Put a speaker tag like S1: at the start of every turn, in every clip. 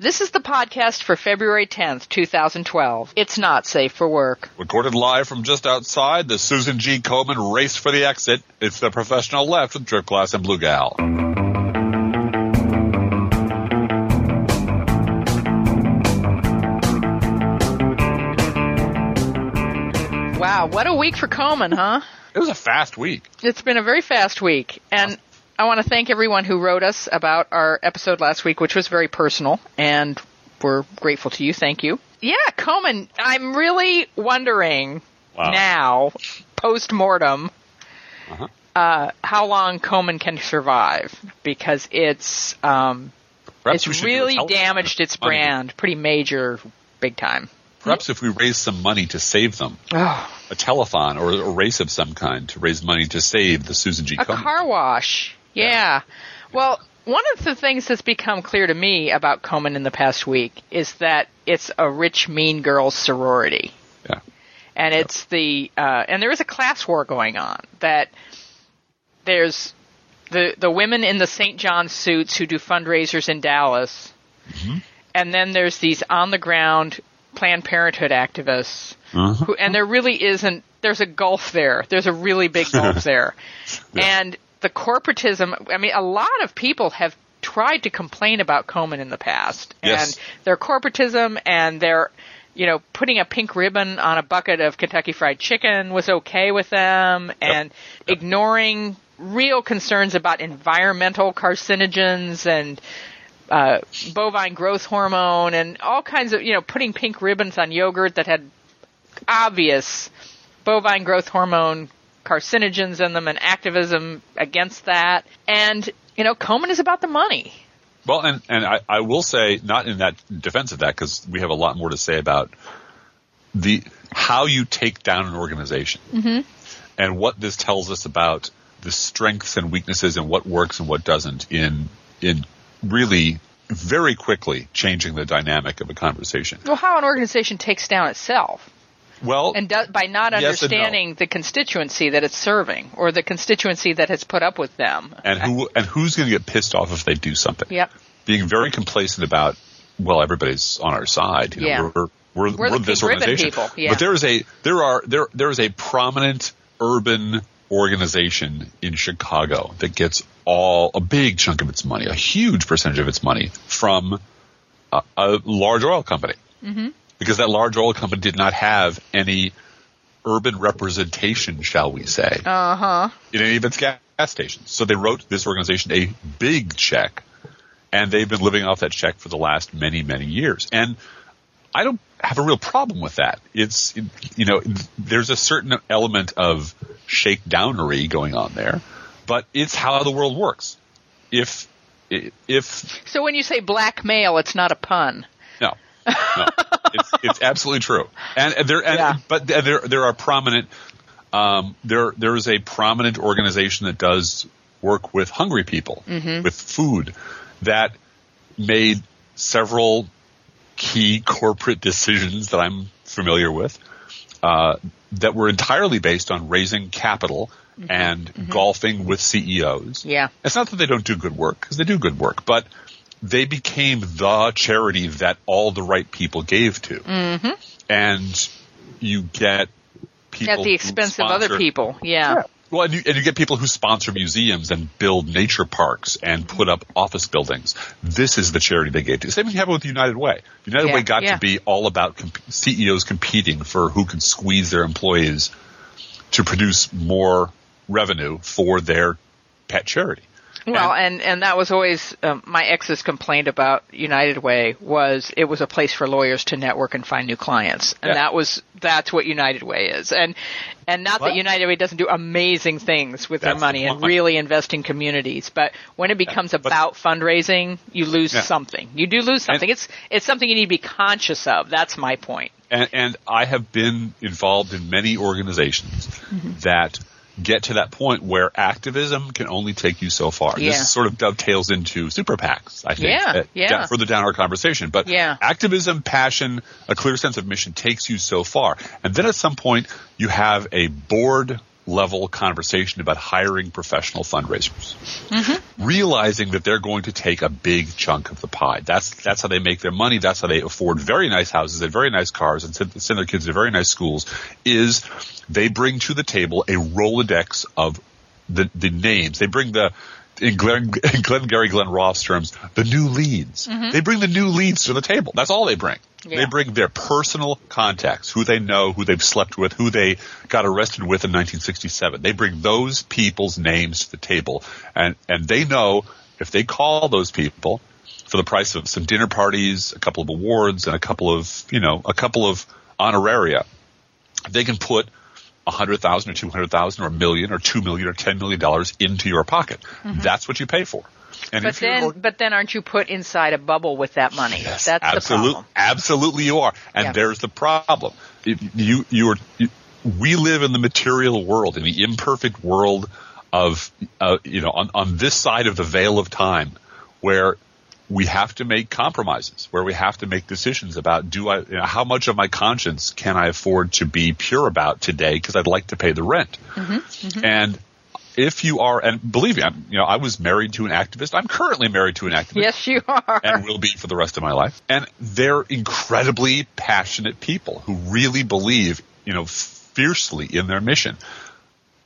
S1: This is the podcast for February 10th, 2012. It's not safe for work.
S2: Recorded live from just outside the Susan G. Komen race for the exit. It's the professional left with Driftglass and Blue Gal.
S1: Wow, what a week for Komen, huh?
S2: It was a fast week.
S1: It's been a very fast week. And I want to thank everyone who wrote us about our episode last week, which was very personal, and we're grateful to you. Thank you. Yeah, Komen, I'm really wondering
S2: Wow.
S1: now, post mortem,
S2: Uh-huh.
S1: uh, how long Komen can survive because it's um,
S2: Perhaps
S1: it's
S2: should do a
S1: really damaged its
S2: money.
S1: brand, pretty major, big time.
S2: Perhaps if we raise some money to save them,
S1: Oh,
S2: a telethon or a race of some kind to raise money to save the Susan G.
S1: a
S2: Komen.
S1: car wash. Yeah. Well, one of the things that's become clear to me about Komen in the past week is that it's a rich mean girls sorority.
S2: Yeah.
S1: And it's the uh, and there is a class war going on that there's the the women in the St. John suits who do fundraisers in Dallas.
S2: Mm-hmm.
S1: And then there's these on the ground Planned Parenthood activists
S2: Uh-huh.
S1: who, and there really isn't there's a gulf there there's a really big gulf there and the corporatism i mean a lot of people have tried to complain about Komen in the past
S2: Yes.
S1: and their corporatism and their you know putting a pink ribbon on a bucket of kentucky fried chicken was okay with them and ignoring real concerns about environmental carcinogens and uh, bovine growth hormone and all kinds of, you know, putting pink ribbons on yogurt that had obvious bovine growth hormone carcinogens in them and activism against that. And, you know, Komen is about the money.
S2: Well, and, and I, I will say, not in that defense of that, because we have a lot more to say about the how you take down an organization mm-hmm. and what this tells us about the strengths and weaknesses and what works and what doesn't in in really very quickly changing the dynamic of a conversation.
S1: Well, how an organization takes down itself.
S2: Well,
S1: And do, by not
S2: Yes and no.
S1: understanding the constituency that it's serving or the constituency that has put up with them.
S2: and who and who's going to get pissed off if they do something?
S1: Yep.
S2: Being very complacent about well, everybody's on our side. You know,
S1: Yeah.
S2: we're we're,
S1: We're the
S2: this organization.
S1: people, yeah.
S2: But there is a there are there there is a prominent urban organization in Chicago that gets all a big chunk of its money, a huge percentage of its money from a, a large oil company. Mm-hmm. Because that large oil company did not have any urban representation, shall we say,
S1: Uh huh.
S2: in any of its gas stations. So they wrote this organization a big check, and they've been living off that check for the last many, many years. And I don't have a real problem with that. It's, you know, there's a certain element of shakedownery going on there, but it's how the world works. If, if,
S1: So when you say blackmail, it's not a pun.
S2: no, no, it's, it's absolutely true. And there, and,
S1: Yeah.
S2: but there, there are prominent, um, there, there is a prominent organization that does work with hungry people, with food, that made several key corporate decisions that I'm familiar with, uh, that were entirely based on raising capital and golfing with CEOs.
S1: Yeah.
S2: It's not that they don't do good work, because they do good work, but they became the charity that all the right people gave to. Mm-hmm. And you get people
S1: At the expense of other people. Yeah.
S2: Well, and you, and you get people who sponsor museums and build nature parks and put up office buildings. This is the charity they gave to. Same thing happened with United Way. United
S1: Yeah,
S2: Way got
S1: yeah.
S2: to be all about comp- CEOs competing for who can squeeze their employees to produce more revenue for their pet charity.
S1: Well,
S2: And-
S1: and and that was always um, my ex's complaint about United Way was it was a place for lawyers to network and find new clients, and
S2: Yeah.
S1: that was that's what United Way is, and and not
S2: Well-
S1: that United Way doesn't do amazing things with their
S2: That's the
S1: money and really invest in communities, but when it becomes
S2: but-
S1: about fundraising, you lose
S2: Yeah.
S1: something. You do lose something. it's it's something you need to be conscious of. That's my point.
S2: And, and I have been involved in many organizations that get to that point where activism can only take you so far.
S1: Yeah.
S2: This sort of dovetails into super PACs, I think.
S1: Yeah,
S2: uh,
S1: yeah.
S2: down- further down our conversation. But
S1: Yeah.
S2: activism, passion, a clear sense of mission takes you so far. And then at some point you have a board level conversation about hiring professional fundraisers, mm-hmm. realizing that they're going to take a big chunk of the pie. That's that's how they make their money. That's how they afford very nice houses and very nice cars and send, send their kids to very nice schools. Is they bring to the table a rolodex of the the names. They bring the in Glenn, in Glengarry Glen Ross's terms, the new leads. Mm-hmm. They bring the new leads to the table. That's all they bring.
S1: Yeah.
S2: They bring their personal contacts, who they know, who they've slept with, who they got arrested with in 1967. They bring those people's names to the table, and and they know if they call those people for the price of some dinner parties, a couple of awards, and a couple of you know a couple of honoraria, they can put hundred thousand or two hundred thousand or a million or two million or ten million dollars into your pocket. That's what you pay for. And
S1: Mm-hmm. But then, but then, aren't you put inside a bubble with that money?
S2: Yes,
S1: That's the
S2: absolutely,
S1: problem.
S2: absolutely you are. And
S1: Yeah.
S2: there's the problem. If you, you are, you, we live in the material world, in the imperfect world of, uh, you know, on, on this side of the veil of time where we have to make compromises, where we have to make decisions about do I, you know, how much of my conscience can I afford to be pure about today because I'd like to pay the rent. Mm-hmm, mm-hmm. And if you are, and believe me, I'm, you know, I was married to an activist. I'm currently married to an activist
S1: Yes, you are.
S2: and will be for the rest of my life. And they're incredibly passionate people who really believe, you know, fiercely in their mission.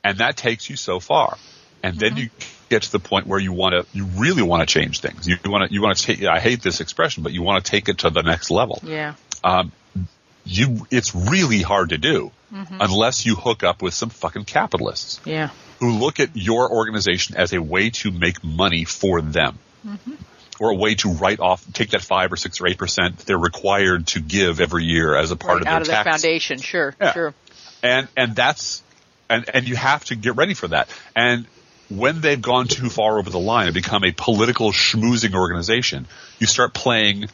S2: And that takes you so far. And then mm-hmm. you get to the point where you want to, you really want to change things. You want to, you want to take, I hate this expression, but you want to take it to the next level.
S1: yeah.
S2: Um, You, it's really hard to do unless you hook up with some fucking capitalists
S1: Yeah.
S2: who look at your organization as a way to make money for them. Or a way to write off, take that five or six or eight percent they're required to give every year as a part of their
S1: Out of the
S2: tax.
S1: foundation. Sure.
S2: Yeah.
S1: Sure.
S2: And and that's and and you have to get ready for that. And when they've gone too far over the line and become a political schmoozing organization, you start playing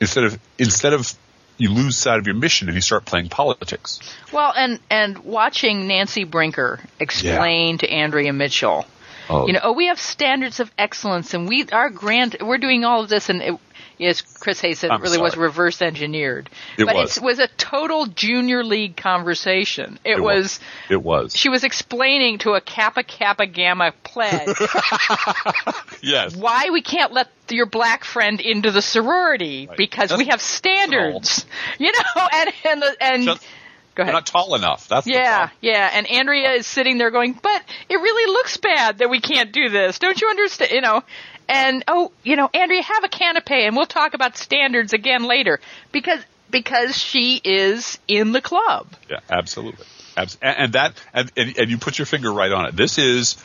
S2: instead of instead of you lose sight of your mission and you start playing politics.
S1: Well, and and watching Nancy Brinker explain to Andrea Mitchell,
S2: Oh,
S1: you know, oh, we have standards of excellence, and we our grant, we're doing all of this, and it, yes, Chris Hayes said it
S2: I'm
S1: really was reverse engineered,
S2: It
S1: but
S2: was.
S1: it was a total junior league conversation. It,
S2: it
S1: was.
S2: It was.
S1: She was explaining to a Kappa Kappa Gamma pledge
S2: Yes.
S1: why we can't let your black friend into the sorority
S2: Right.
S1: because
S2: That's-
S1: we have standards, you know, and and the, and
S2: Just-
S1: go ahead.
S2: not tall enough. That's
S1: Yeah, yeah, and Andrea is sitting there going, "But it really looks bad that we can't do this. Don't you understand? You know." And oh, you know, Andrea, have a canapé, and we'll talk about standards again later because because she is in the club.
S2: Yeah, absolutely. Abs- and, and that, and, and, you put your finger right on it. This is,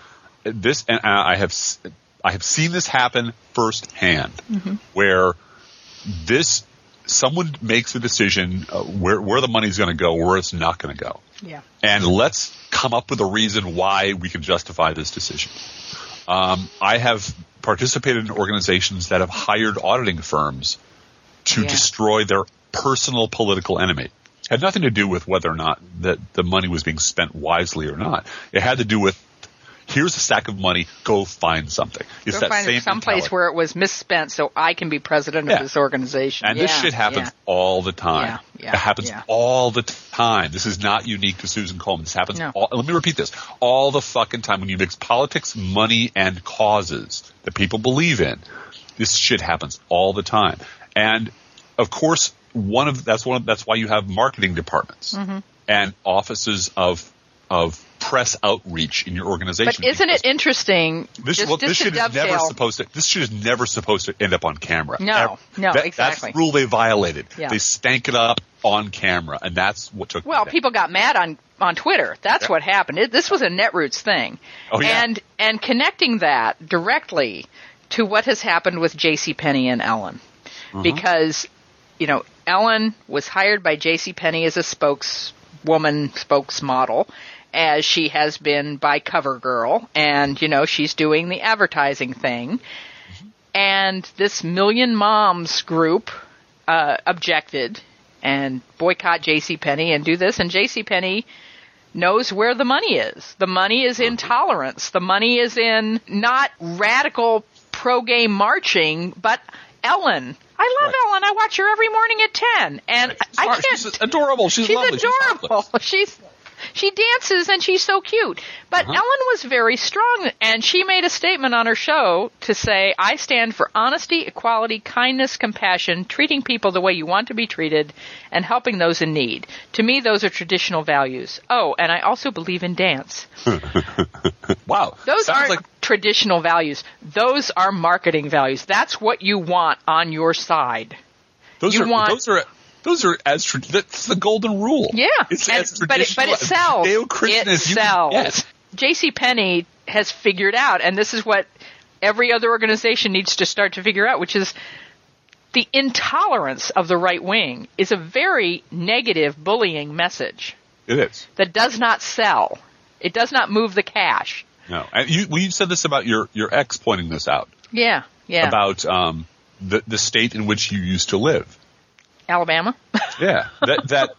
S2: this, and I have, I have seen this happen firsthand, where this, someone makes a decision uh, where, where the money's going to go, where it's not going to go.
S1: Yeah.
S2: And let's come up with a reason why we can justify this decision. Um, I have participated in organizations that have hired auditing firms to
S1: Yeah.
S2: destroy their personal political enemy. Had nothing to do with whether or not that the money was being spent wisely or not. It had to do with here's a stack of money, go find something. It's
S1: Go
S2: that
S1: find
S2: same
S1: some place
S2: mentality.
S1: where it was misspent, so I can be president
S2: Yeah.
S1: of this organization.
S2: And this
S1: Yeah,
S2: shit happens
S1: yeah.
S2: all the time. It happens all the time. This is not unique to Susan Coleman. This happens
S1: No.
S2: all, let me repeat this. All the fucking time when you mix politics, money, and causes that people believe in, this shit happens all the time. And of course, one of that's one of, that's why you have marketing departments
S1: Mm-hmm.
S2: and offices of of press outreach in your organization.
S1: But isn't it interesting?
S2: this,
S1: just,
S2: well, this shit is never supposed to. This shit is never supposed to end up on camera.
S1: No, no,
S2: That-
S1: exactly.
S2: That's the rule they violated.
S1: Yeah.
S2: They stank it up on camera, and that's what took.
S1: Well, people got mad on on Twitter. That's
S2: Yeah.
S1: what happened. It, this was a Netroots thing,
S2: Oh, yeah.
S1: and and connecting that directly to what has happened with J.C. Penney and Ellen,
S2: Mm-hmm.
S1: because you know Ellen was hired by J.C. Penney as a spokeswoman, spokesmodel, as she has been by CoverGirl, and you know she's doing the advertising thing, and this Million Moms group uh, objected and boycott J.C. Penney and do this, and J.C. Penney knows where the money is. The money is in tolerance. The money is in not radical pro-gay marching, but Ellen. I love
S2: Right.
S1: Ellen. I watch her every morning at ten, and I
S2: Smart.
S1: can't.
S2: She's adorable. She's,
S1: she's
S2: lovely.
S1: adorable.
S2: She's,
S1: She's She dances and she's so cute. But
S2: Uh-huh.
S1: Ellen was very strong and she made a statement on her show to say, I stand for honesty, equality, kindness, compassion, treating people the way you want to be treated, and helping those in need. To me, those are traditional values. Oh, and I also believe in dance.
S2: Wow.
S1: Those
S2: Sounds
S1: aren't
S2: like
S1: traditional values. Those are marketing values. That's what you want on your side.
S2: those
S1: you
S2: are
S1: want-
S2: those are those are as tra- that's the golden rule.
S1: Yeah,
S2: It's
S1: and-
S2: as
S1: but it, but it sells.
S2: Judeo-Christian
S1: It
S2: you can
S1: sells.
S2: get.
S1: J.C. Penney has figured out, and this is what every other organization needs to start to figure out, which is the intolerance of the right wing is a very negative bullying message
S2: It is.
S1: that does not sell. It does not move the cash.
S2: No, and you well, you said this about your your ex pointing this out
S1: Yeah, yeah.
S2: about um the the state in which you used to live.
S1: Alabama.
S2: Yeah, that that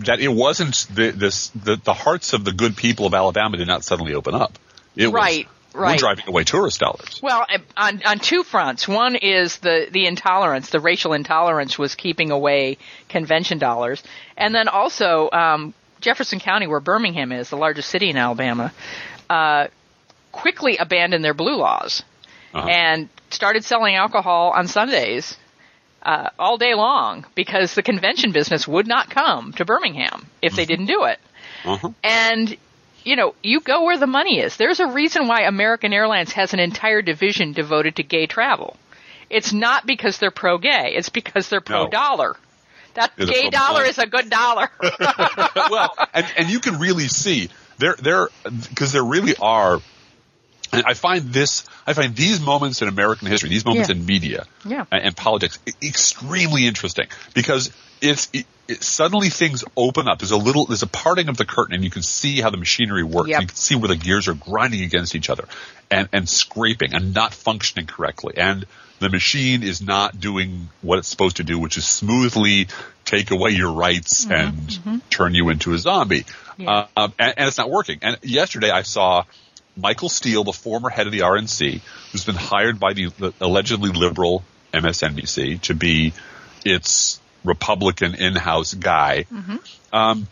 S2: that it wasn't the this the the hearts of the good people of Alabama did not suddenly open up. It
S1: Right,
S2: was,
S1: right.
S2: We're driving away tourist dollars.
S1: Well, uh, on on two fronts. One is the the intolerance, the racial intolerance was keeping away convention dollars, and then also um, Jefferson County, where Birmingham is, the largest city in Alabama, uh, quickly abandoned their blue laws
S2: Uh-huh.
S1: and started selling alcohol on Sundays. Uh, all day long because the convention business would not come to Birmingham if they didn't do it.
S2: Uh-huh.
S1: And you know, you go where the money is. There's a reason why American Airlines has an entire division devoted to gay travel. It's not because they're pro gay, it's because they're pro
S2: No.
S1: dollar. That
S2: They're
S1: gay dollar is a good dollar.
S2: well, and and you can really see there there because there really are. And I find this, I find these moments in American history, these moments
S1: Yeah.
S2: in media
S1: Yeah.
S2: and, and politics, extremely interesting because it's it, it, suddenly things open up. There's a little, there's a parting of the curtain, and you can see how the machinery works.
S1: Yep.
S2: You can see where the gears are grinding against each other, and and scraping and not functioning correctly, and the machine is not doing what it's supposed to do, which is smoothly take away your rights and turn you into a zombie.
S1: Mm-hmm. Yeah.
S2: Uh, um, and, and it's not working. And yesterday I saw Michael Steele, the former head of the RNC, who's been hired by the, the allegedly liberal MSNBC to be its Republican in-house guy. Um,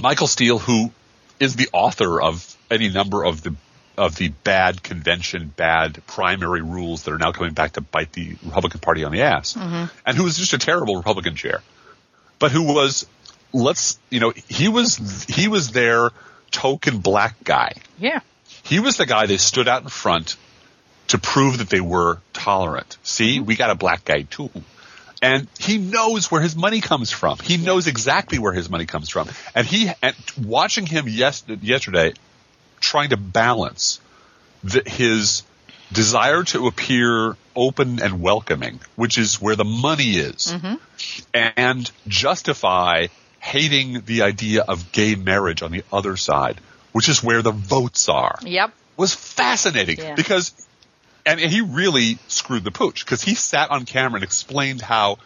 S2: Michael Steele, who is the author of any number of the of the bad convention, bad primary rules that are now coming back to bite the Republican Party on the ass, and who was just a terrible Republican chair, but who was, let's, you know, he was he was their token black guy.
S1: yeah.
S2: He was the guy that stood out in front to prove that they were tolerant. See, we got a black guy too. And he knows where his money comes from. He knows exactly where his money comes from. And he, and watching him yes, yesterday, trying to balance the, his desire to appear open and welcoming, which is where the money is, mm-hmm. and justify hating the idea of gay marriage on the other side, which is where the votes are
S1: Yep.
S2: was fascinating
S1: Yeah.
S2: because, and, he really screwed the pooch because he sat on camera and explained how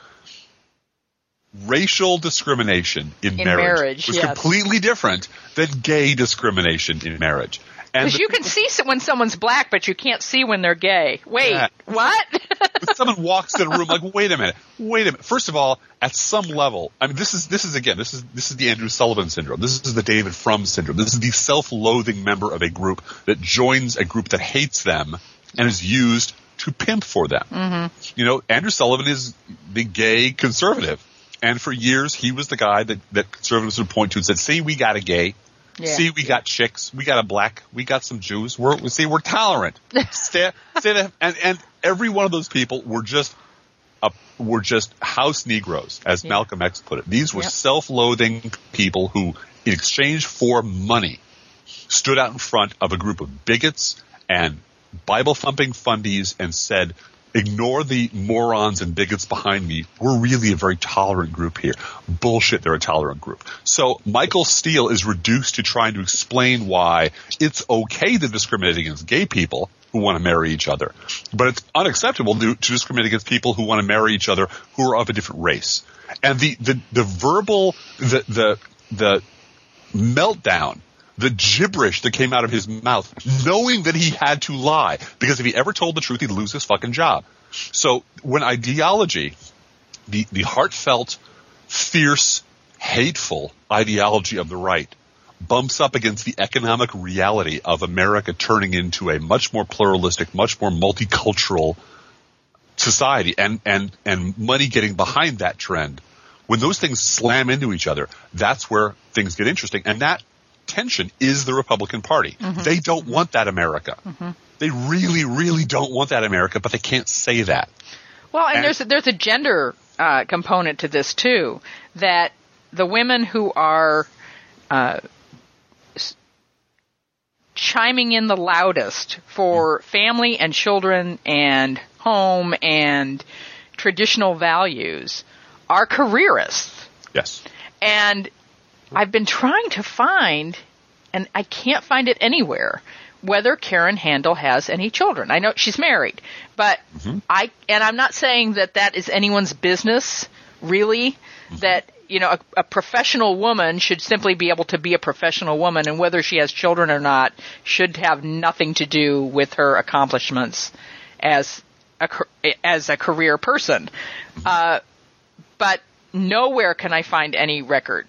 S2: racial discrimination in,
S1: In marriage,
S2: was
S1: yes.
S2: completely different than gay discrimination in marriage.
S1: Because you can see when someone's black, but you can't see when they're gay. Wait,
S2: Yeah.
S1: what?
S2: Someone walks in a room like, wait a minute, wait a minute. First of all, at some level, I mean, this is this is again, this is this is the Andrew Sullivan syndrome. This is the David Frum syndrome. This is the self-loathing member of a group that joins a group that hates them and is used to pimp for them. Mm-hmm. You know, Andrew Sullivan is the gay conservative, and for years he was the guy that that conservatives would point to and said, "See, we got a gay."
S1: Yeah.
S2: See, we got chicks, we got a black, we got some Jews. We're we see we're tolerant. stay, stay the, and and every one of those people were just a, were just house Negroes, as
S1: Yeah.
S2: Malcolm X put it. These were
S1: Yep.
S2: self-loathing people who, in exchange for money, stood out in front of a group of bigots and Bible thumping fundies and said, ignore the morons and bigots behind me. We're really a very tolerant group here. Bullshit, they're a tolerant group. So Michael Steele is reduced to trying to explain why it's okay to discriminate against gay people who want to marry each other, but it's unacceptable to, to discriminate against people who want to marry each other who are of a different race. And the, the, the verbal, the, the, the meltdown, the gibberish that came out of his mouth, knowing that he had to lie, because if he ever told the truth, he'd lose his fucking job. So when ideology, the, the heartfelt, fierce, hateful ideology of the right bumps up against the economic reality of America turning into a much more pluralistic, much more multicultural society and, and, and money getting behind that trend. When those things slam into each other, that's where things get interesting. And that tension is the Republican Party. Mm-hmm. They don't want that America. Mm-hmm. They really, really don't want that America, but they can't say that.
S1: Well, and, and there's a, there's a gender uh, component to this too. That the women who are uh, chiming in the loudest for family and children and home and traditional values are careerists.
S2: Yes.
S1: And I've been trying to find, and I can't find it anywhere, whether Karen Handel has any children. I know she's married, but mm-hmm. I, and I'm not saying that that is anyone's business, really, mm-hmm. that you know, a, a, professional woman should simply be able to be a professional woman, and whether she has children or not should have nothing to do with her accomplishments as a as a career person. Uh, but nowhere can I find any record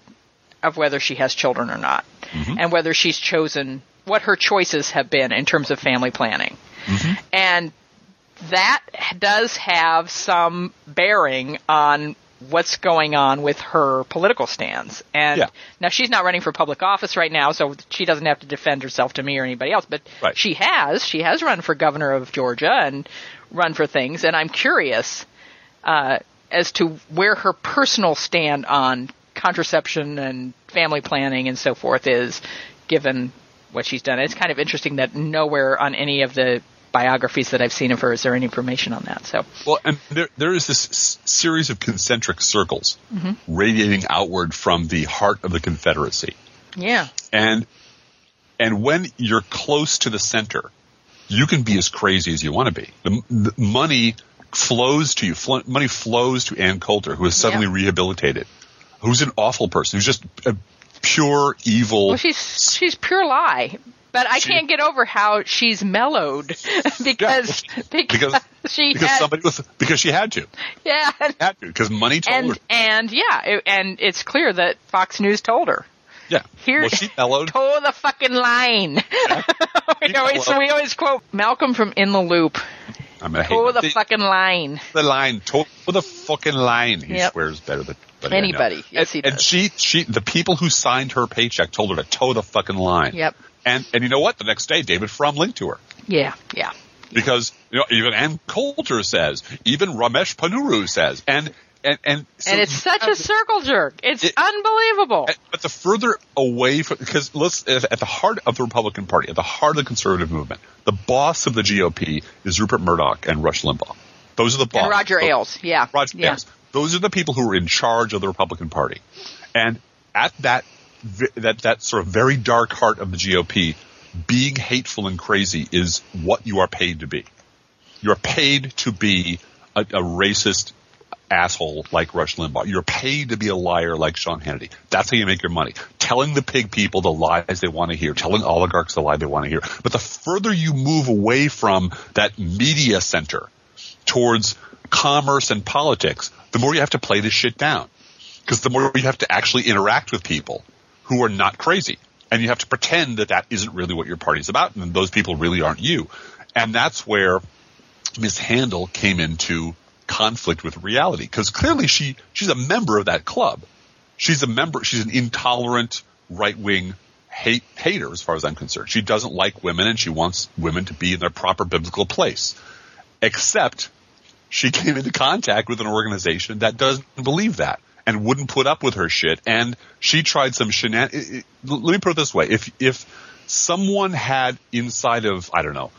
S1: of whether she has children or not, mm-hmm. and whether she's chosen what her choices have been in terms of family planning, mm-hmm. and that does have some bearing on what's going on with her political stands. And yeah. now she's not running for public office right now, so she doesn't have to defend herself to me or anybody else. But right. she has. She has run for governor of Georgia and run for things. And I'm curious uh, as to where her personal stand on contraception and family planning and so forth is, given what she's done. It's kind of interesting that nowhere on any of the biographies that I've seen of her. Is there any information on that? So
S2: well, and there there is this s- series of concentric circles mm-hmm. radiating outward from the heart of the Confederacy.
S1: Yeah,
S2: and and when you're close to the center, you can be as crazy as you want to be. The, the money flows to you. Fl- money flows to Ann Coulter, who is suddenly yeah. rehabilitated, who's an awful person, who's just a pure evil.
S1: Well, she's she's pure lie. But I she, can't get over how she's mellowed because
S2: yeah, because, because she because had, somebody was because she had to.
S1: Yeah,
S2: had to because money told
S1: and,
S2: her.
S1: And yeah, it, and it's clear that Fox News told her.
S2: Yeah.
S1: Here,
S2: well, she mellowed.
S1: Toe the fucking line. Yeah. we, always, we always quote Malcolm from In the Loop. I'm toe the, the fucking line.
S2: The line. Toe the fucking line. He yep. swears better than
S1: anybody. Yes,
S2: and, he does. And she, she, the people who signed her paycheck told her to toe the fucking line.
S1: Yep.
S2: And and you know what? The next day, David Frum linked to her.
S1: Yeah, yeah.
S2: Because you know, even Ann Coulter says, even Ramesh Ponnuru says, and and and,
S1: so and it's such a circle jerk. It's it, unbelievable.
S2: But the further away from because let's at the heart of the Republican Party, at the heart of the conservative movement, the boss of the GOP is Rupert Murdoch and Rush Limbaugh. Those are the boss.
S1: And Roger Ailes, yeah,
S2: Roger
S1: yeah.
S2: Ailes. Those are the people who are in charge of the Republican Party, and at that that that sort of very dark heart of the GOP, being hateful and crazy is what you are paid to be. You're paid to be a, a racist asshole like Rush Limbaugh. You're paid to be a liar like Sean Hannity. That's how you make your money. Telling the pig people the lies they want to hear, telling oligarchs the lie they want to hear. But the further you move away from that media center towards commerce and politics, the more you have to play this shit down. Because the more you have to actually interact with people who are not crazy. And you have to pretend that that isn't really what your party's about and those people really aren't you. And that's where Miss Handel came into conflict with reality because clearly she, she's a member of that club. She's a member, she's an intolerant right wing hate, hater as far as I'm concerned. She doesn't like women and she wants women to be in their proper biblical place. Except she came into contact with an organization that doesn't believe that and wouldn't put up with her shit. And she tried some shenan. Let me put it this way: if if someone had inside of I don't know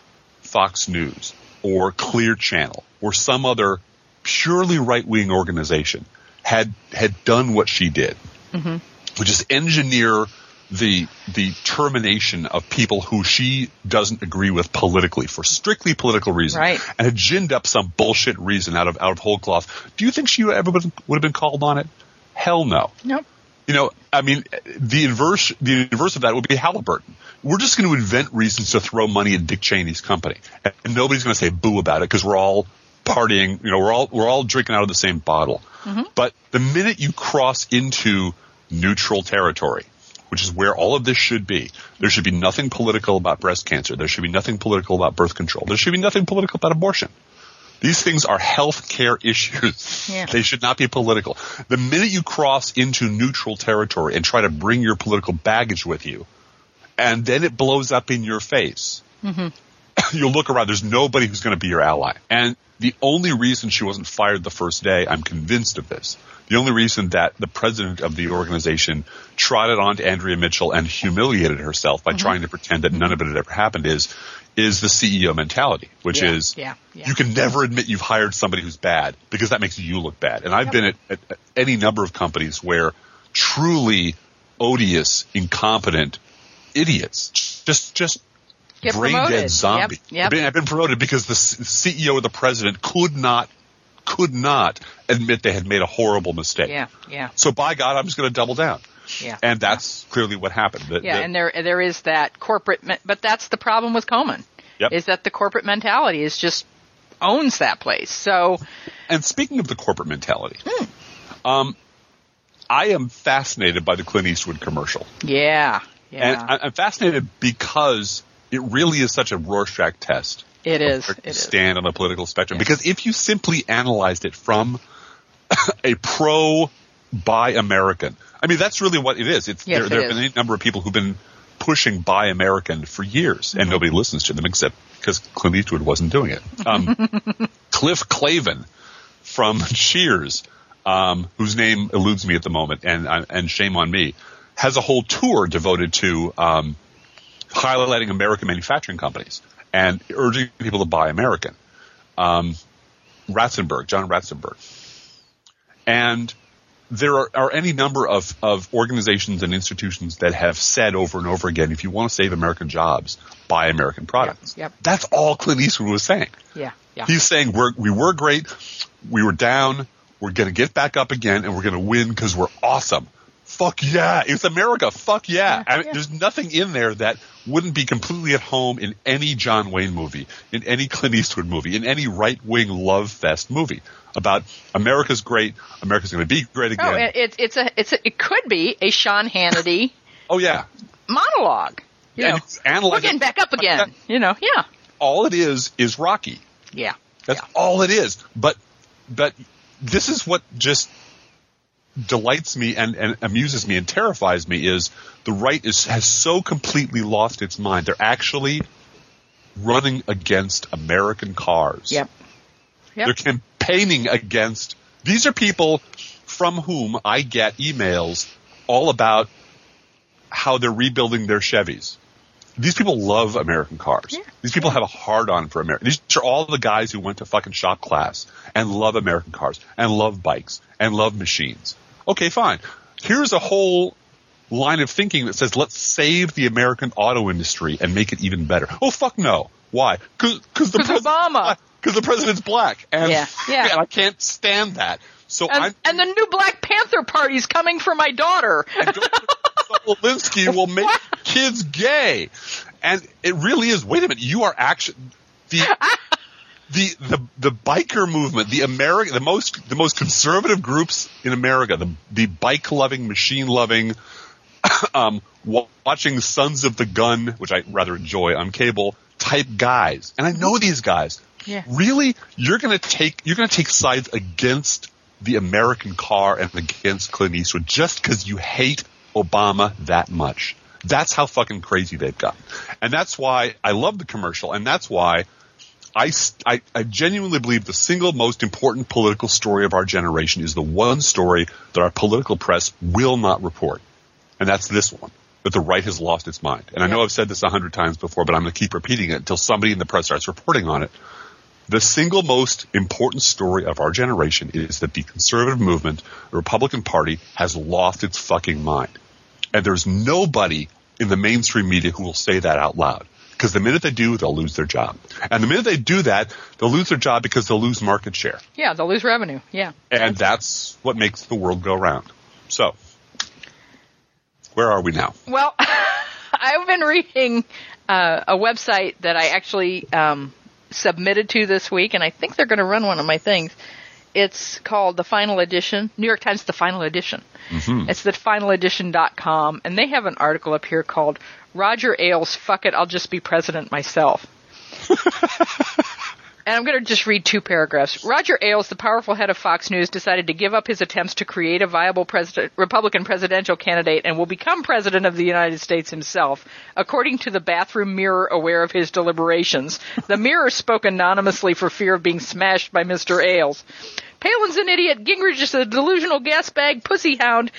S2: Fox News or Clear Channel or some other purely right wing organization had had done what she did, mm-hmm. which is engineer the the termination of people who she doesn't agree with politically for strictly political reasons,
S1: right.
S2: and had ginned up some bullshit reason out of out of whole cloth. Do you think she ever would have been called on it? Hell no.
S1: Nope.
S2: You know, I mean, the inverse the inverse of that would be Halliburton. We're just going to invent reasons to throw money at Dick Cheney's company, and nobody's going to say boo about it because we're all partying. You know, we're all we're all drinking out of the same bottle. Mm-hmm. But the minute you cross into neutral territory, which is where all of this should be. There should be nothing political about breast cancer. There should be nothing political about birth control. There should be nothing political about abortion. These things are health care issues.
S1: Yeah.
S2: They should not be political. The minute you cross into neutral territory and try to bring your political baggage with you, and then it blows up in your face, mm-hmm. you'll look around. There's nobody who's going to be your ally. And the only reason she wasn't fired the first day, I'm convinced of this. The only reason that the president of the organization trotted on to Andrea Mitchell and humiliated herself by mm-hmm. trying to pretend that none of it had ever happened is is the CEO mentality, which
S1: Yeah,
S2: is
S1: yeah, yeah.
S2: you can never admit you've hired somebody who's bad because that makes you look bad. And I've been at, at, at any number of companies where truly odious, incompetent idiots just just
S1: Get
S2: brain
S1: promoted.
S2: dead zombie.
S1: Yep, yep.
S2: I've, been, I've been promoted because the CEO or the president could not could not admit they had made a horrible mistake.
S1: Yeah, yeah,
S2: So by God, I'm just going to double down.
S1: yeah.
S2: And that's clearly what happened. The-
S1: Yeah,
S2: the-
S1: and there there is that corporate, but that's the problem with Komen.
S2: Yep.
S1: Is that the corporate mentality is just owns that place. So
S2: And speaking of the corporate mentality,
S1: Hmm.
S2: um, I am fascinated by the Clint Eastwood commercial.
S1: yeah,
S2: And
S1: yeah,
S2: I- I'm fascinated because it really is such a Rorschach test.
S1: It is. It
S2: you
S1: is.
S2: stand on the political spectrum.
S1: Yes.
S2: Because if you simply analyzed it from a pro buy American, I mean, that's really what it is. It's,
S1: Yes,
S2: there,
S1: it
S2: there have
S1: is.
S2: been a number of people who've been pushing buy American for years
S1: Mm-hmm.
S2: and nobody listens to them except because Clint Eastwood wasn't doing it. Um, Cliff Clavin from Cheers, um, whose name eludes me at the moment, and uh, and shame on me, has a whole tour devoted to um, highlighting American manufacturing companies and urging people to buy American. Um, Ratzenberg, John Ratzenberg, and there are, are any number of, of organizations and institutions that have said over and over again, if you want to save American jobs, buy American products.
S1: yep.
S2: That's all Clint Eastwood was saying.
S1: yeah, yeah.
S2: He's saying we're, we were great, we were down, we're going to get back up again, and we're going to win because we're awesome. Fuck yeah, it's America. Fuck yeah. I mean,
S1: yeah.
S2: There's nothing in there that wouldn't be completely at home in any John Wayne movie, in any Clint Eastwood movie, in any right wing love fest movie about America's great, America's going to be great again.
S1: Oh, it, it's a it's a, it could be a Sean Hannity
S2: oh yeah,
S1: monologue. You
S2: And
S1: know, we're getting back up again. You know, yeah,
S2: all it is is Rocky.
S1: yeah,
S2: That's
S1: yeah.
S2: all it is. But but this is what just delights me and, and amuses me and terrifies me is the right is has so completely lost its mind. They're actually running against American cars.
S1: Yep. Yep.
S2: They're campaigning against these are people from whom I get emails all about how they're rebuilding their Chevys. These people love American cars.
S1: Yeah.
S2: These people have a hard on for America. These are all the guys who went to fucking shop class and love American cars and love bikes and love machines. Okay, fine. Here's a whole line of thinking that says let's save the American auto industry and make it even better. Oh fuck no. Why? Because the president-
S1: Obama.
S2: because the president's black, and
S1: Yeah, yeah.
S2: and I can't stand that. So
S1: And,
S2: I'm
S1: and the new Black Panther Party's coming for my daughter.
S2: Saul Alinsky will make kids gay, and it really is. Wait a minute, you are actually the. The, the the biker movement, the America, the most the most conservative groups in America, the the bike loving, machine loving, um, watching Sons of the Gun, which I rather enjoy on cable, type guys, and I know these guys.
S1: Yeah.
S2: Really, you're gonna take you're gonna take sides against the American car and against Clint Eastwood just because you hate Obama that much. That's how fucking crazy they've gotten, and that's why I love the commercial, and that's why. I, I- I genuinely believe the single most important political story of our generation is the one story that our political press will not report. And that's this one, that the right has lost its mind. And I know I've said this a hundred times before, but I'm going to keep repeating it until somebody in the press starts reporting on it. The single most important story of our generation is that the conservative movement, the Republican Party, has lost its fucking mind. And there's nobody in the mainstream media who will say that out loud. Because the minute they do, they'll lose their job. And the minute they do that, they'll lose their job because they'll lose market share.
S1: yeah, they'll lose revenue. Yeah.
S2: And that's what makes the world go round. So, where are we now?
S1: Well, I've been reading uh, a website that I actually um, submitted to this week, and I think they're going to run one of my things. It's called the Final Edition. New York Times, the Final Edition.
S2: Mm-hmm.
S1: It's the finaledition.com, and they have an article up here called Roger Ailes, Fuck It, I'll Just Be President Myself. And I'm going to just read two paragraphs. Roger Ailes, the powerful head of Fox News, decided to give up his attempts to create a viable president, Republican presidential candidate and will become president of the United States himself, according to the bathroom mirror aware of his deliberations. The mirror spoke anonymously for fear of being smashed by Mr. Ailes. Palin's an idiot, Gingrich is a delusional gasbag pussy hound,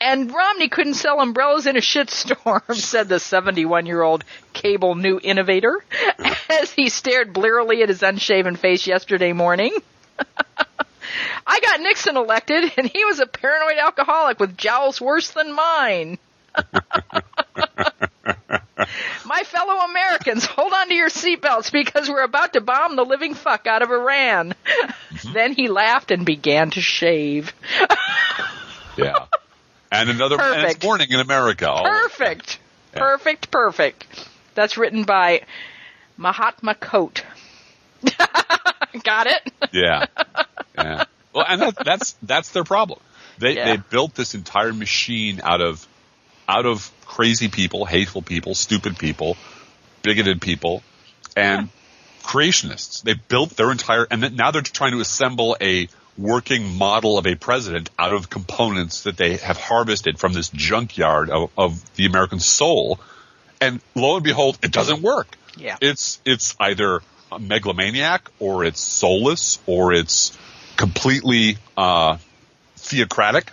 S1: and Romney couldn't sell umbrellas in a shitstorm, said the 71 year old cable new innovator as he stared blearily at his unshaven face yesterday morning. I got Nixon elected, and he was a paranoid alcoholic with jowls worse than mine. My fellow Americans, hold on to your seatbelts because we're about to bomb the living fuck out of Iran. Mm-hmm. then he laughed and began to shave.
S2: Yeah. And another and it's
S1: Perfect.
S2: morning in America.
S1: Perfect.
S2: Yeah.
S1: Perfect, perfect. That's written by Mahatma Kote. Got it?
S2: Yeah. Yeah. Well, and that, that's that's their problem. They
S1: Yeah.
S2: they built this entire machine out of out of crazy people, hateful people, stupid people, bigoted people, and creationists. They built their entire and now they're trying to assemble a working model of a president out of components that they have harvested from this junkyard of, of the American soul. And lo and behold, it doesn't work.
S1: Yeah.
S2: It's it's either a megalomaniac or it's soulless or it's completely uh, theocratic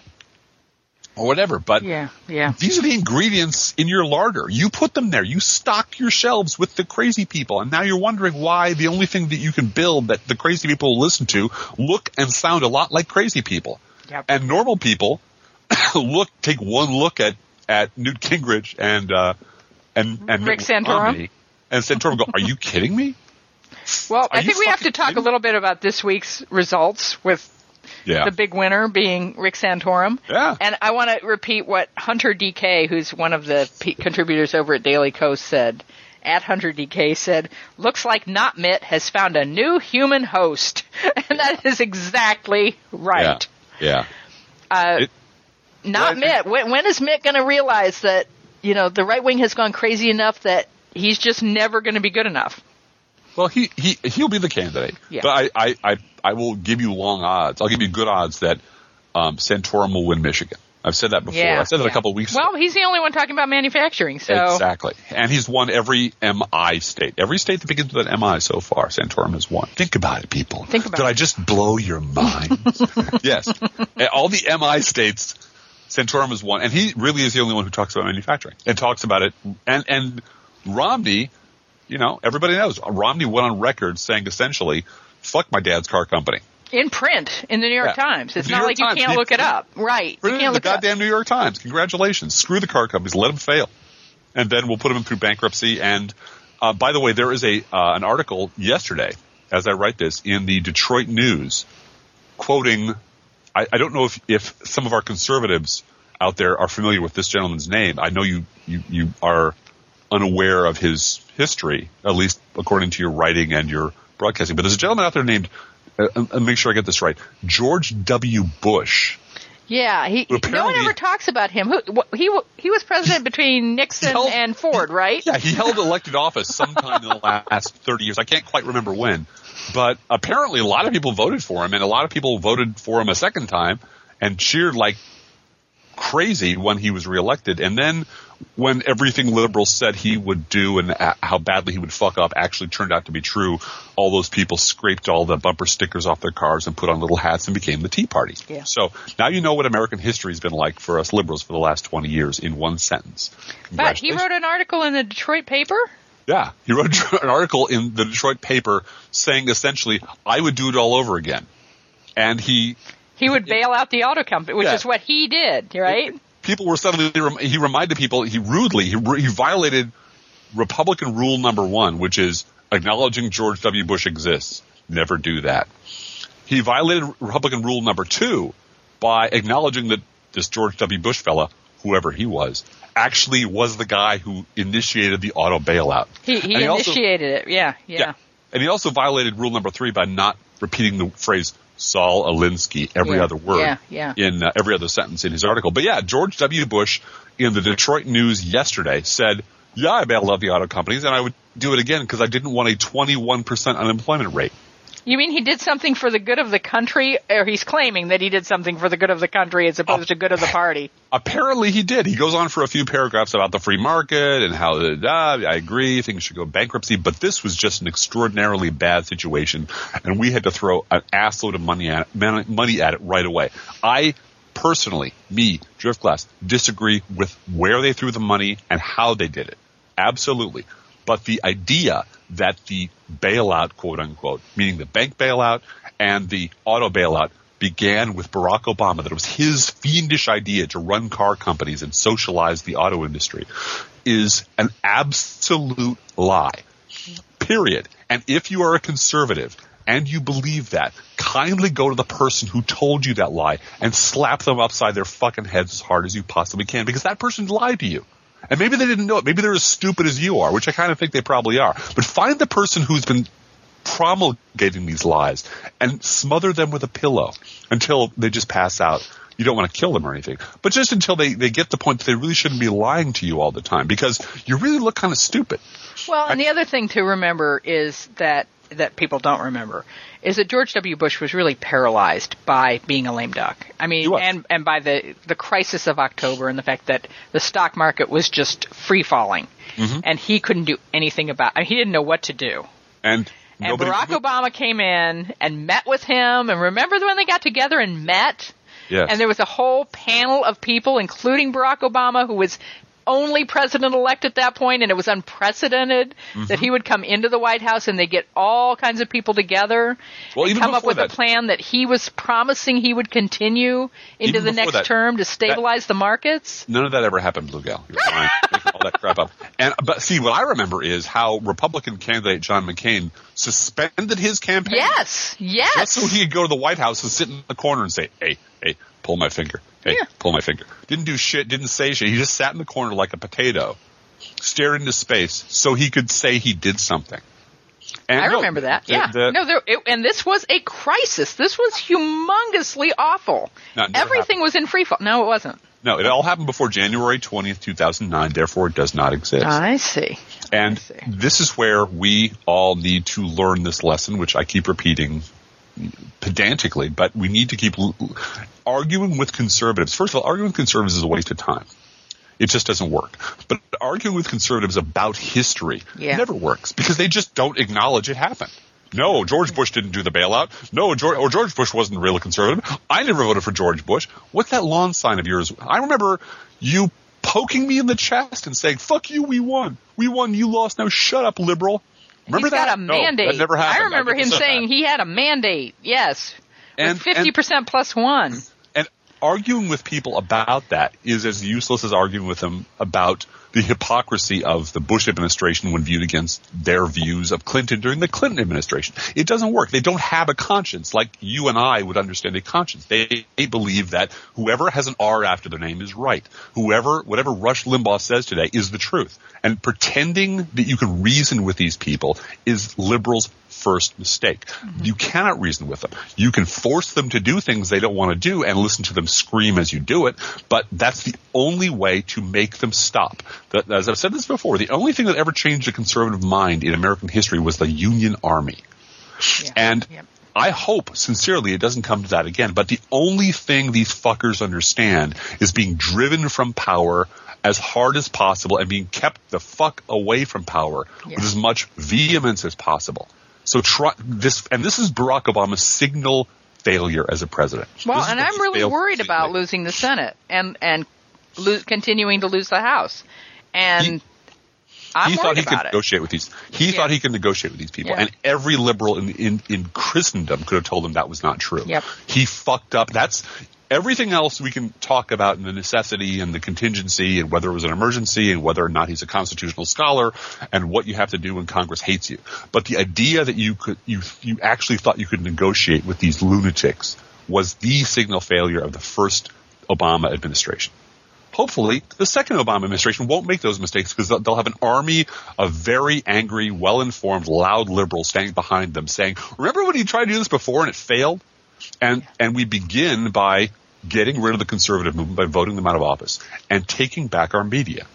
S2: or whatever. But
S1: Yeah, yeah.
S2: these are the ingredients in your larder. You put them there. You stock your shelves with the crazy people. And now you're wondering why the only thing that you can build that the crazy people will listen to look and sound a lot like crazy people.
S1: Yep.
S2: And normal people look, take one look at, at Newt Gingrich and, uh, and, and
S1: Rick Santorum.
S2: Romney And Santorum go, are you kidding me?
S1: Well,
S2: Are
S1: I think we have to talk a little bit about this week's results with
S2: Yeah.
S1: the big winner being Rick Santorum.
S2: Yeah.
S1: And I want to repeat what Hunter DK, who's one of the p- contributors over at Daily Kos, said. At Hunter DK said, "Looks like Not Mitt has found a new human host," and that is exactly right.
S2: Yeah.
S1: Uh,
S2: It-
S1: Not
S2: Well,
S1: Mitt. When, when is Mitt going to realize that you know the right wing has gone crazy enough that he's just never going to be good enough?
S2: Well, he, he, he'll be the candidate.
S1: Yeah.
S2: But I, I, I, I will give you long odds. I'll give you good odds that, um, Santorum will win Michigan. I've said that before.
S1: Yeah,
S2: I said that
S1: yeah.
S2: a couple of weeks
S1: Well,
S2: ago.
S1: Well, he's the only one talking about manufacturing, so
S2: Exactly. And he's won every MI state. Every state that begins with an MI so far, Santorum has won. Think about it, people.
S1: Think about
S2: Did
S1: it.
S2: I just blow your minds? yes. All the MI states, Santorum has won. And he really is the only one who talks about manufacturing and talks about it. And, and Romney, you know, everybody knows. Romney went on record saying essentially, fuck my dad's car company.
S1: in print in the New York
S2: Yeah.
S1: Times. It's
S2: The
S1: not
S2: York
S1: like you can't look it up. Right. You
S2: Put it in the
S1: it up.
S2: goddamn New York Times. Congratulations. Screw the car companies. Let them fail. And then we'll put them through bankruptcy. And uh, by the way, there is a uh, an article yesterday, as I write this, in the Detroit News, quoting. I, I don't know if if some of our conservatives out there are familiar with this gentleman's name. I know you you you are unaware of his history, at least according to your writing and your broadcasting. But there's a gentleman out there named. Uh, uh, make sure I get this right. George W. Bush.
S1: Yeah, he. No one ever talks about him. Who wh- he he was president between Nixon
S2: held-
S1: and Ford, right?
S2: Yeah, he held elected office sometime in the last 30 years. I can't quite remember when. But apparently a lot of people voted for him and a lot of people voted for him a second time and cheered like crazy when he was reelected. And then when everything liberals said he would do and a- how badly he would fuck up actually turned out to be true, all those people scraped all the bumper stickers off their cars and put on little hats and became the Tea Party.
S1: Yeah.
S2: So now you know what American history has been like for us liberals for the last 20 years in one sentence.
S1: But he wrote an article in the Detroit paper.
S2: Yeah, he wrote an article in the Detroit paper saying essentially, I would do it all over again. And he,
S1: He would bail out the auto company, which
S2: Yeah.
S1: is what he did, right?
S2: People were suddenly, he reminded people, he rudely, he, he violated Republican rule number one, which is acknowledging George W. Bush exists. Never do that. He violated Republican rule number two by acknowledging that this George W. Bush fella, whoever he was, actually was the guy who initiated the auto bailout.
S1: He he,
S2: he also-
S1: initiated it. Yeah, yeah.
S2: Yeah. And he also violated rule number three by not repeating the phrase Saul Alinsky every
S1: Yeah,
S2: other word
S1: yeah, yeah.
S2: in uh, every other sentence in his article. But yeah, George W. Bush in the Detroit News yesterday said, "Yeah, I bailed out the auto companies, and I would do it again because I didn't want a 21 percent unemployment rate."
S1: You mean he did something for the good of the country, or he's claiming that he did something for the good of the country as opposed to good of the party?
S2: Apparently he did. He goes on for a few paragraphs about the free market and how uh, I agree things should go bankruptcy, but this was just an extraordinarily bad situation, and we had to throw an assload of money at it, money at it right away. I personally, me, Driftglass, disagree with where they threw the money and how they did it. Absolutely. But the idea that the bailout, quote unquote, meaning the bank bailout and the auto bailout began with Barack Obama, that it was his fiendish idea to run car companies and socialize the auto industry is an absolute lie. Period. And if you are a conservative and you believe that, kindly go to the person who told you that lie and slap them upside their fucking heads as hard as you possibly can because that person lied to you. And maybe they didn't know it. Maybe they're as stupid as you are, which I kind of think they probably are. But find the person who's been promulgating these lies and smother them with a pillow until they just pass out. You don't want to kill them or anything, but just until they, they get the point that they really shouldn't be lying to you all the time because you really look kind of stupid.
S1: Well, and the other thing to remember is that that people don't remember is that George W. Bush was really paralyzed by being a lame duck. I mean, and and by the the crisis of October and the fact that the stock market was just free falling,
S2: Mm-hmm.
S1: and he couldn't do anything about. I mean, he didn't know what to do.
S2: And,
S1: And Barack Obama came in and met with him. And remember when they got together and met?
S2: Yes.
S1: And there was a whole panel of people, including Barack Obama, who was only president elect at that point, and it was unprecedented
S2: Mm-hmm.
S1: that he would come into the White House and they get all kinds of people together
S2: Well,
S1: and come up with
S2: that-
S1: a plan that he was promising he would continue into the next
S2: that-
S1: term to stabilize the markets.
S2: None of that ever happened, Blue Gal. You're fine. All that crap up. And but see, what I remember is how Republican candidate John McCain suspended his campaign.
S1: Yes, yes.
S2: Just so he could go to the White House and sit in the corner and say, "Hey, hey, pull my finger. Hey,
S1: Yeah.
S2: pull my finger." Didn't do shit. Didn't say shit. He just sat in the corner like a potato, stared into space, so he could say he did something. And
S1: I
S2: no,
S1: remember that.
S2: the-
S1: yeah.
S2: the-
S1: no, there, it, and this was a crisis. This was humongously awful.
S2: No,
S1: Everything was in free fall. No, it wasn't.
S2: no, it all happened before January twentieth, two thousand nine. Therefore, it does not exist.
S1: I see.
S2: And
S1: I see.
S2: this is where we all need to learn this lesson, which I keep repeating pedantically, but we need to keep arguing with conservatives. First of all, arguing with conservatives is a waste of time. It just doesn't work. But arguing with conservatives about history
S1: Yeah.
S2: never works because they just don't acknowledge it happened. No, George Bush didn't do the bailout. No, George, or George Bush wasn't really conservative. I never voted for George Bush. What's that lawn sign of yours? I remember you poking me in the chest and saying, "Fuck you, we won. We won. You lost. Now shut up, liberal." Remember
S1: He's
S2: that?
S1: got a
S2: No,
S1: mandate.
S2: that never happened.
S1: I remember
S2: never
S1: him saying
S2: that.
S1: he had a mandate. Yes,
S2: And-
S1: fifty percent plus one.
S2: And arguing with people about that is as useless as arguing with them about the hypocrisy of the Bush administration when viewed against their views of Clinton during the Clinton administration. It doesn't work. They don't have a conscience like you and I would understand a conscience. They, they believe that whoever has an R after their name is right. Whoever, whatever Rush Limbaugh says today is the truth. And pretending that you can reason with these people is liberals' first mistake. Mm-hmm. You cannot reason with them. You can force them to do things they don't want to do and listen to them scream as you do it, but that's the only way to make them stop. That, as I've said this before, the only thing that ever changed a conservative mind in American history was the Union Army.
S1: Yeah.
S2: And
S1: Yep.
S2: I hope sincerely it doesn't come to that again. But the only thing these fuckers understand is being driven from power as hard as possible and being kept the fuck away from power
S1: Yeah.
S2: with as much vehemence as possible. So try this, and this is Barack Obama's signal failure as a president.
S1: Well,
S2: This
S1: and I'm really worried about losing the Senate and and lo- continuing to lose the House. And I'm
S2: he thought he could
S1: it.
S2: negotiate with these. He
S1: Yeah.
S2: thought he could negotiate with these people,
S1: Yeah.
S2: and every liberal in, in in Christendom could have told him that was not true.
S1: Yep.
S2: He fucked up. That's everything else we can talk about in the necessity and the contingency and whether it was an emergency and whether or not he's a constitutional scholar and what you have to do when Congress hates you. But the idea that you could you you actually thought you could negotiate with these lunatics was the signal failure of the first Obama administration hopefully the second Obama administration won't make those mistakes because they'll, have an army of very angry, well-informed, loud liberals standing behind them saying, remember when he tried to do this before and it failed? And and we begin by getting rid of the conservative movement by voting them out of office and taking back our media.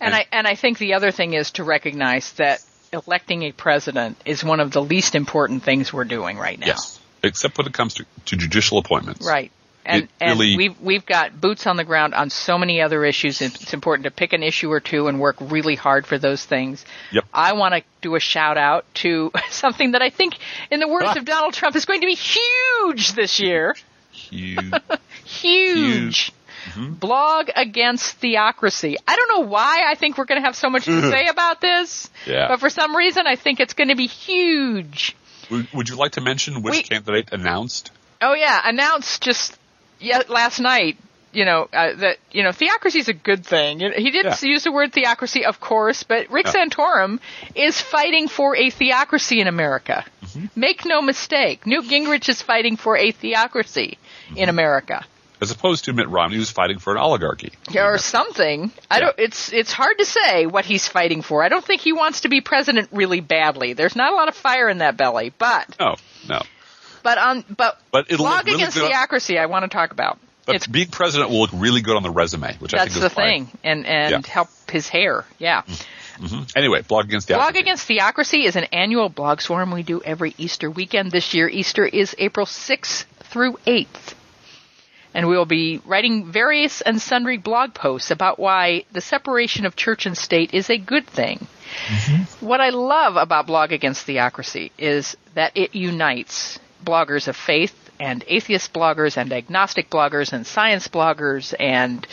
S1: And, and I and I think the other thing is to recognize that electing a president is one of the least important things we're doing right now.
S2: Yes, except when it comes to, to judicial appointments.
S1: Right. And, and we've we've got boots on the ground on so many other issues. It's important to pick an issue or two and work really hard for those things.
S2: Yep.
S1: I want to do a shout out to something that I think, in the words ah. of Donald Trump, is going to be huge this year.
S2: Huge.
S1: huge. huge. Mm-hmm. Blog against theocracy. I don't know why I think we're going to have so much to say about this,
S2: yeah.
S1: but for some reason I think it's going to be huge.
S2: Would, would you like to mention which we, candidate announced?
S1: Oh yeah, announced just yeah, last night, you know, uh, that, you know, theocracy is a good thing. He did yeah. use the word theocracy, of course, but Rick yeah. Santorum is fighting for a theocracy in America. Mm-hmm. Make no mistake. Newt Gingrich is fighting for a theocracy mm-hmm. in America.
S2: As opposed to Mitt Romney, who's fighting for an oligarchy,
S1: or something. I don't. It's it's hard to say what he's fighting for. I don't think he wants to be president really badly. There's not a lot of fire in that belly, but
S2: no, no.
S1: But on but,
S2: but it'll
S1: blog
S2: really
S1: against theocracy, I want to talk about.
S2: But it's, being president will look really good on the resume, which
S1: I
S2: think
S1: is the thing, and and yeah. help his hair. Yeah.
S2: Mm-hmm. Anyway, blog against
S1: theocracy. Blog against theocracy is an annual blog swarm we do every Easter weekend. This year, Easter is April sixth through eighth. And we will be writing various and sundry blog posts about why the separation of church and state is a good thing. Mm-hmm. What I love about Blog Against Theocracy is that it unites bloggers of faith and atheist bloggers and agnostic bloggers and science bloggers and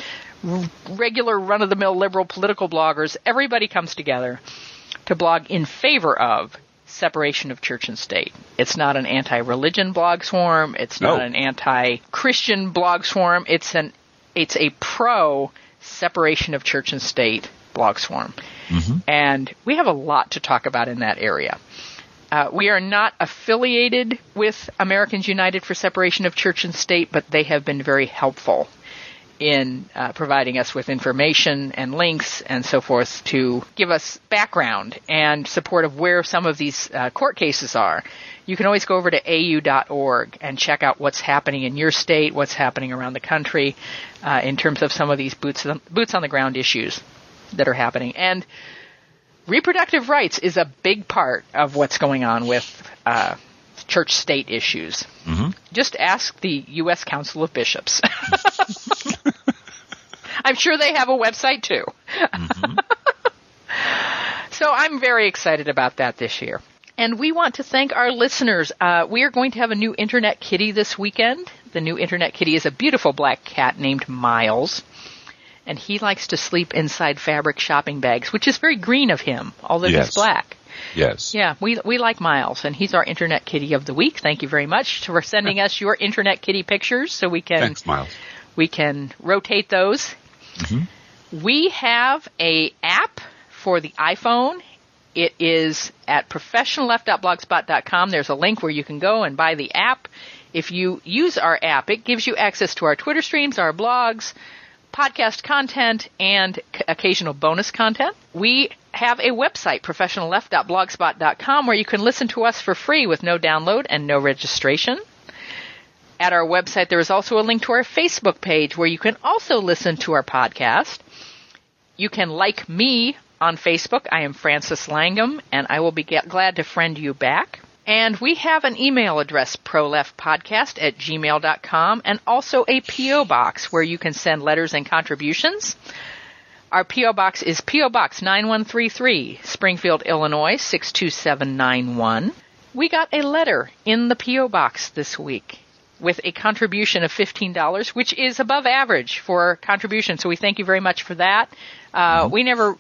S1: regular run of the mill liberal political bloggers. Everybody comes together to blog in favor of separation of church and state. It's not an anti-religion blog swarm. It's not no. an anti-Christian blog swarm. It's an it's a pro separation of church and state blog swarm. Mm-hmm. And we have a lot to talk about in that area. Uh, we are not affiliated with Americans United for Separation of Church and State, but they have been very helpful in uh, providing us with information and links and so forth to give us background and support of where some of these uh, court cases are. You can always go over to au.org and check out what's happening in your state, what's happening around the country uh, in terms of some of these boots boots on the ground issues that are happening. And reproductive rights is a big part of what's going on with uh, church state issues. Mm-hmm. Just ask the U.S. Council of Bishops. I'm sure they have a website too. Mm-hmm. so I'm very excited about that this year. And we want to thank our listeners. Uh, we are going to have a new internet kitty this weekend. The new internet kitty is a beautiful black cat named Miles and he likes to sleep inside fabric shopping bags, which is very green of him, although yes. he's black.
S2: Yes.
S1: Yeah, we we like Miles, and he's our Internet Kitty of the week. Thank you very much for sending us your Internet Kitty pictures, so we can
S2: Thanks, Miles.
S1: we can rotate those. Mm-hmm. We have a app for the iPhone. It is at professionalleft.blogspot.com. There's a link where you can go and buy the app. If you use our app, it gives you access to our Twitter streams, our blogs, podcast content, and occasional bonus content. We have a website, professionalleft.blogspot.com, where you can listen to us for free with no download and no registration. At our website, there is also a link to our Facebook page where you can also listen to our podcast. You can like me on Facebook. I am Frances Langum, and I will be glad to friend you back. And we have an email address, proleftpodcast at gmail.com, and also a P.O. box where you can send letters and contributions. Our P.O. box is P.O. Box 9133, Springfield, Illinois 62791. We got a letter in the P.O. box this week with a contribution of $15, which is above average for contribution. So we thank you very much for that. Uh, mm-hmm. We never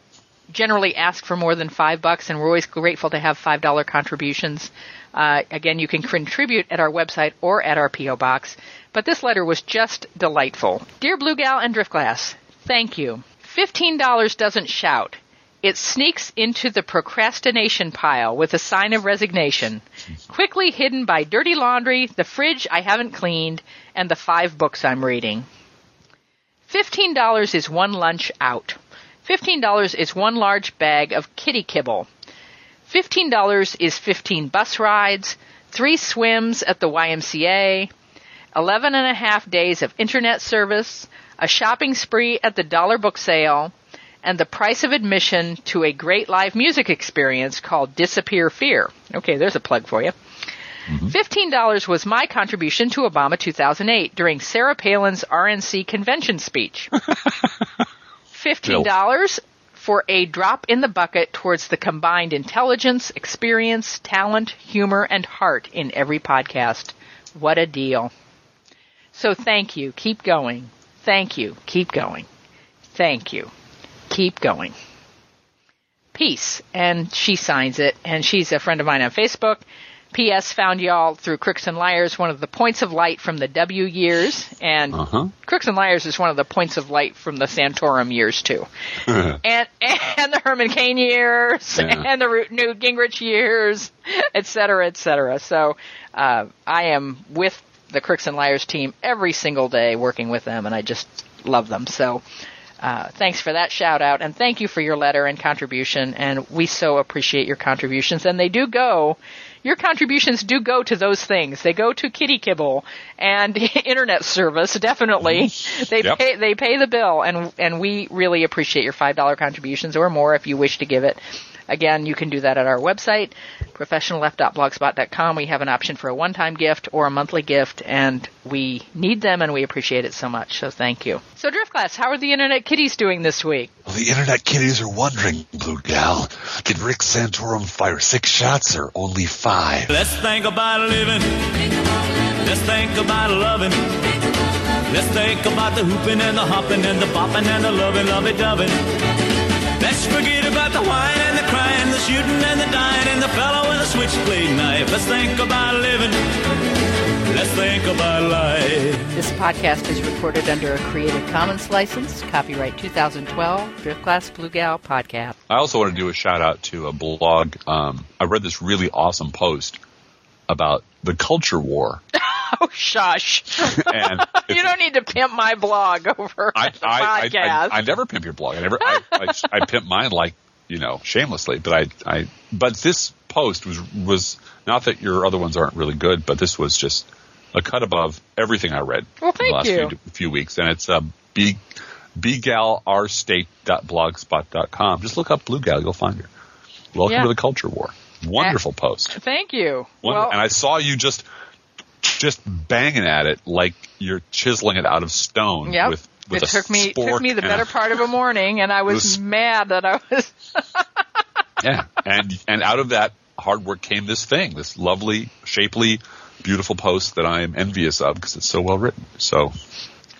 S1: generally ask for more than five bucks, and we're always grateful to have five dollar contributions. Uh, again, you can contribute at our website or at our P.O. box. But this letter was just delightful. Dear Blue Gal and Driftglass, thank you. $15 doesn't shout. It sneaks into the procrastination pile with a sign of resignation, quickly hidden by dirty laundry, the fridge I haven't cleaned, and the five books I'm reading. $15 is one lunch out. $15 is one large bag of kitty kibble. $15 is 15 bus rides, three swims at the YMCA, 11 and a half days of internet service, a shopping spree at the dollar book sale, and the price of admission to a great live music experience called Disappear Fear. Okay, there's a plug for you. Mm-hmm. $15 was my contribution to Obama 2008 during Sarah Palin's RNC convention speech. $15 for a drop in the bucket towards the combined intelligence, experience, talent, humor, and heart in every podcast. What a deal. So thank you. Keep going. Thank you. Keep going. Thank you. Keep going. Peace. And she signs it, and she's a friend of mine on Facebook. P.S. Found y'all through Crooks and Liars, one of the points of light from the W years, and
S2: Uh-huh.
S1: Crooks and Liars is one of the points of light from the Santorum years too, and and the Herman Cain years,
S2: Yeah.
S1: and the Ru- Newt Gingrich years, et cetera, et cetera. So uh, I am with the Crooks and Liars team every single day, working with them, and I just love them. So. Uh, thanks for that shout out and thank you for your letter and contribution and we so appreciate your contributions and they do go your contributions do go to those things. They go to kitty kibble and internet service definitely. They
S2: Yep.
S1: pay they pay the bill and and we really appreciate your five dollar contributions or more if you wish to give it again you can do that at our website professionalleft.blogspot.com we have an option for a one time gift or a monthly gift and we need them and we appreciate it so much so thank you so Driftglass how are the internet kitties doing this week
S2: Well, the internet kitties are wondering, Blue Gal, did Rick Santorum fire six shots or only five?
S3: Let's think about living. Let's think about loving. Let's think about the hooping and the hopping and the bopping and the loving, lovey doving. Let's forget about the whine and the crying, the shooting and the dying, and the fellow with a switchblade knife. Let's think about living. Let's think about life.
S1: This podcast is recorded under a Creative Commons license, copyright 2012, Driftglass Blue Gal podcast.
S2: I also want to do a shout out to a blog. Um, I read this really awesome post about the culture war.
S1: Oh, shush.
S2: And
S1: you don't need to pimp my blog over
S2: I,
S1: the
S2: I, I,
S1: podcast.
S2: I, I never pimp your blog. I never, I, I, I pimp mine like, you know, shamelessly, but I, I, but this post was, was not that your other ones aren't really good, but this was just a cut above everything I read
S1: Well,
S2: in the last
S1: you.
S2: Few, few weeks. And it's, uh, b, bgalurstate.blogspot.com. Just look up Blue Gal. You'll find her. Welcome
S1: Yeah.
S2: to the culture war. Wonderful post.
S1: Thank you.
S2: Wonder-
S1: well,
S2: and I saw you just just banging at it like you're chiseling it out of stone
S1: yep.
S2: with with
S1: it took me took me the better part of a morning, and I was mad that I was.
S2: yeah and and out of that hard work came this thing this lovely shapely beautiful post that I'm envious of because it's so well written so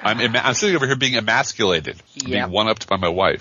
S2: I'm I'm sitting over here being emasculated
S1: Yep.
S2: being one upped by my wife